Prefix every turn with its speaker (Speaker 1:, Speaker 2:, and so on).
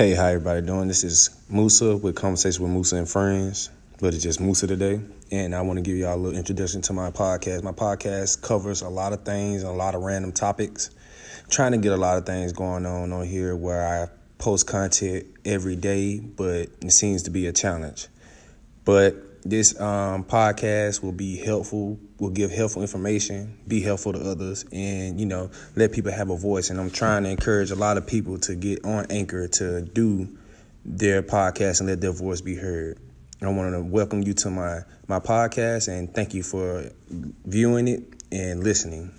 Speaker 1: Hey, how everybody doing? This is Musa with Conversation with Musa and Friends, but it's just Musa today. And I want to give y'all a little introduction to my podcast. My podcast covers a lot of things and a lot of random topics. I'm trying to get a lot of things going on on here where I post content every day, but it seems to be a challenge. But this um, podcast will be helpful, will give helpful information, be helpful to others, and you know, let people have a voice. And I'm trying to encourage a lot of people to get on Anchor to do their podcast and let their voice be heard. I want to welcome you to my my podcast and thank you for viewing it and listening.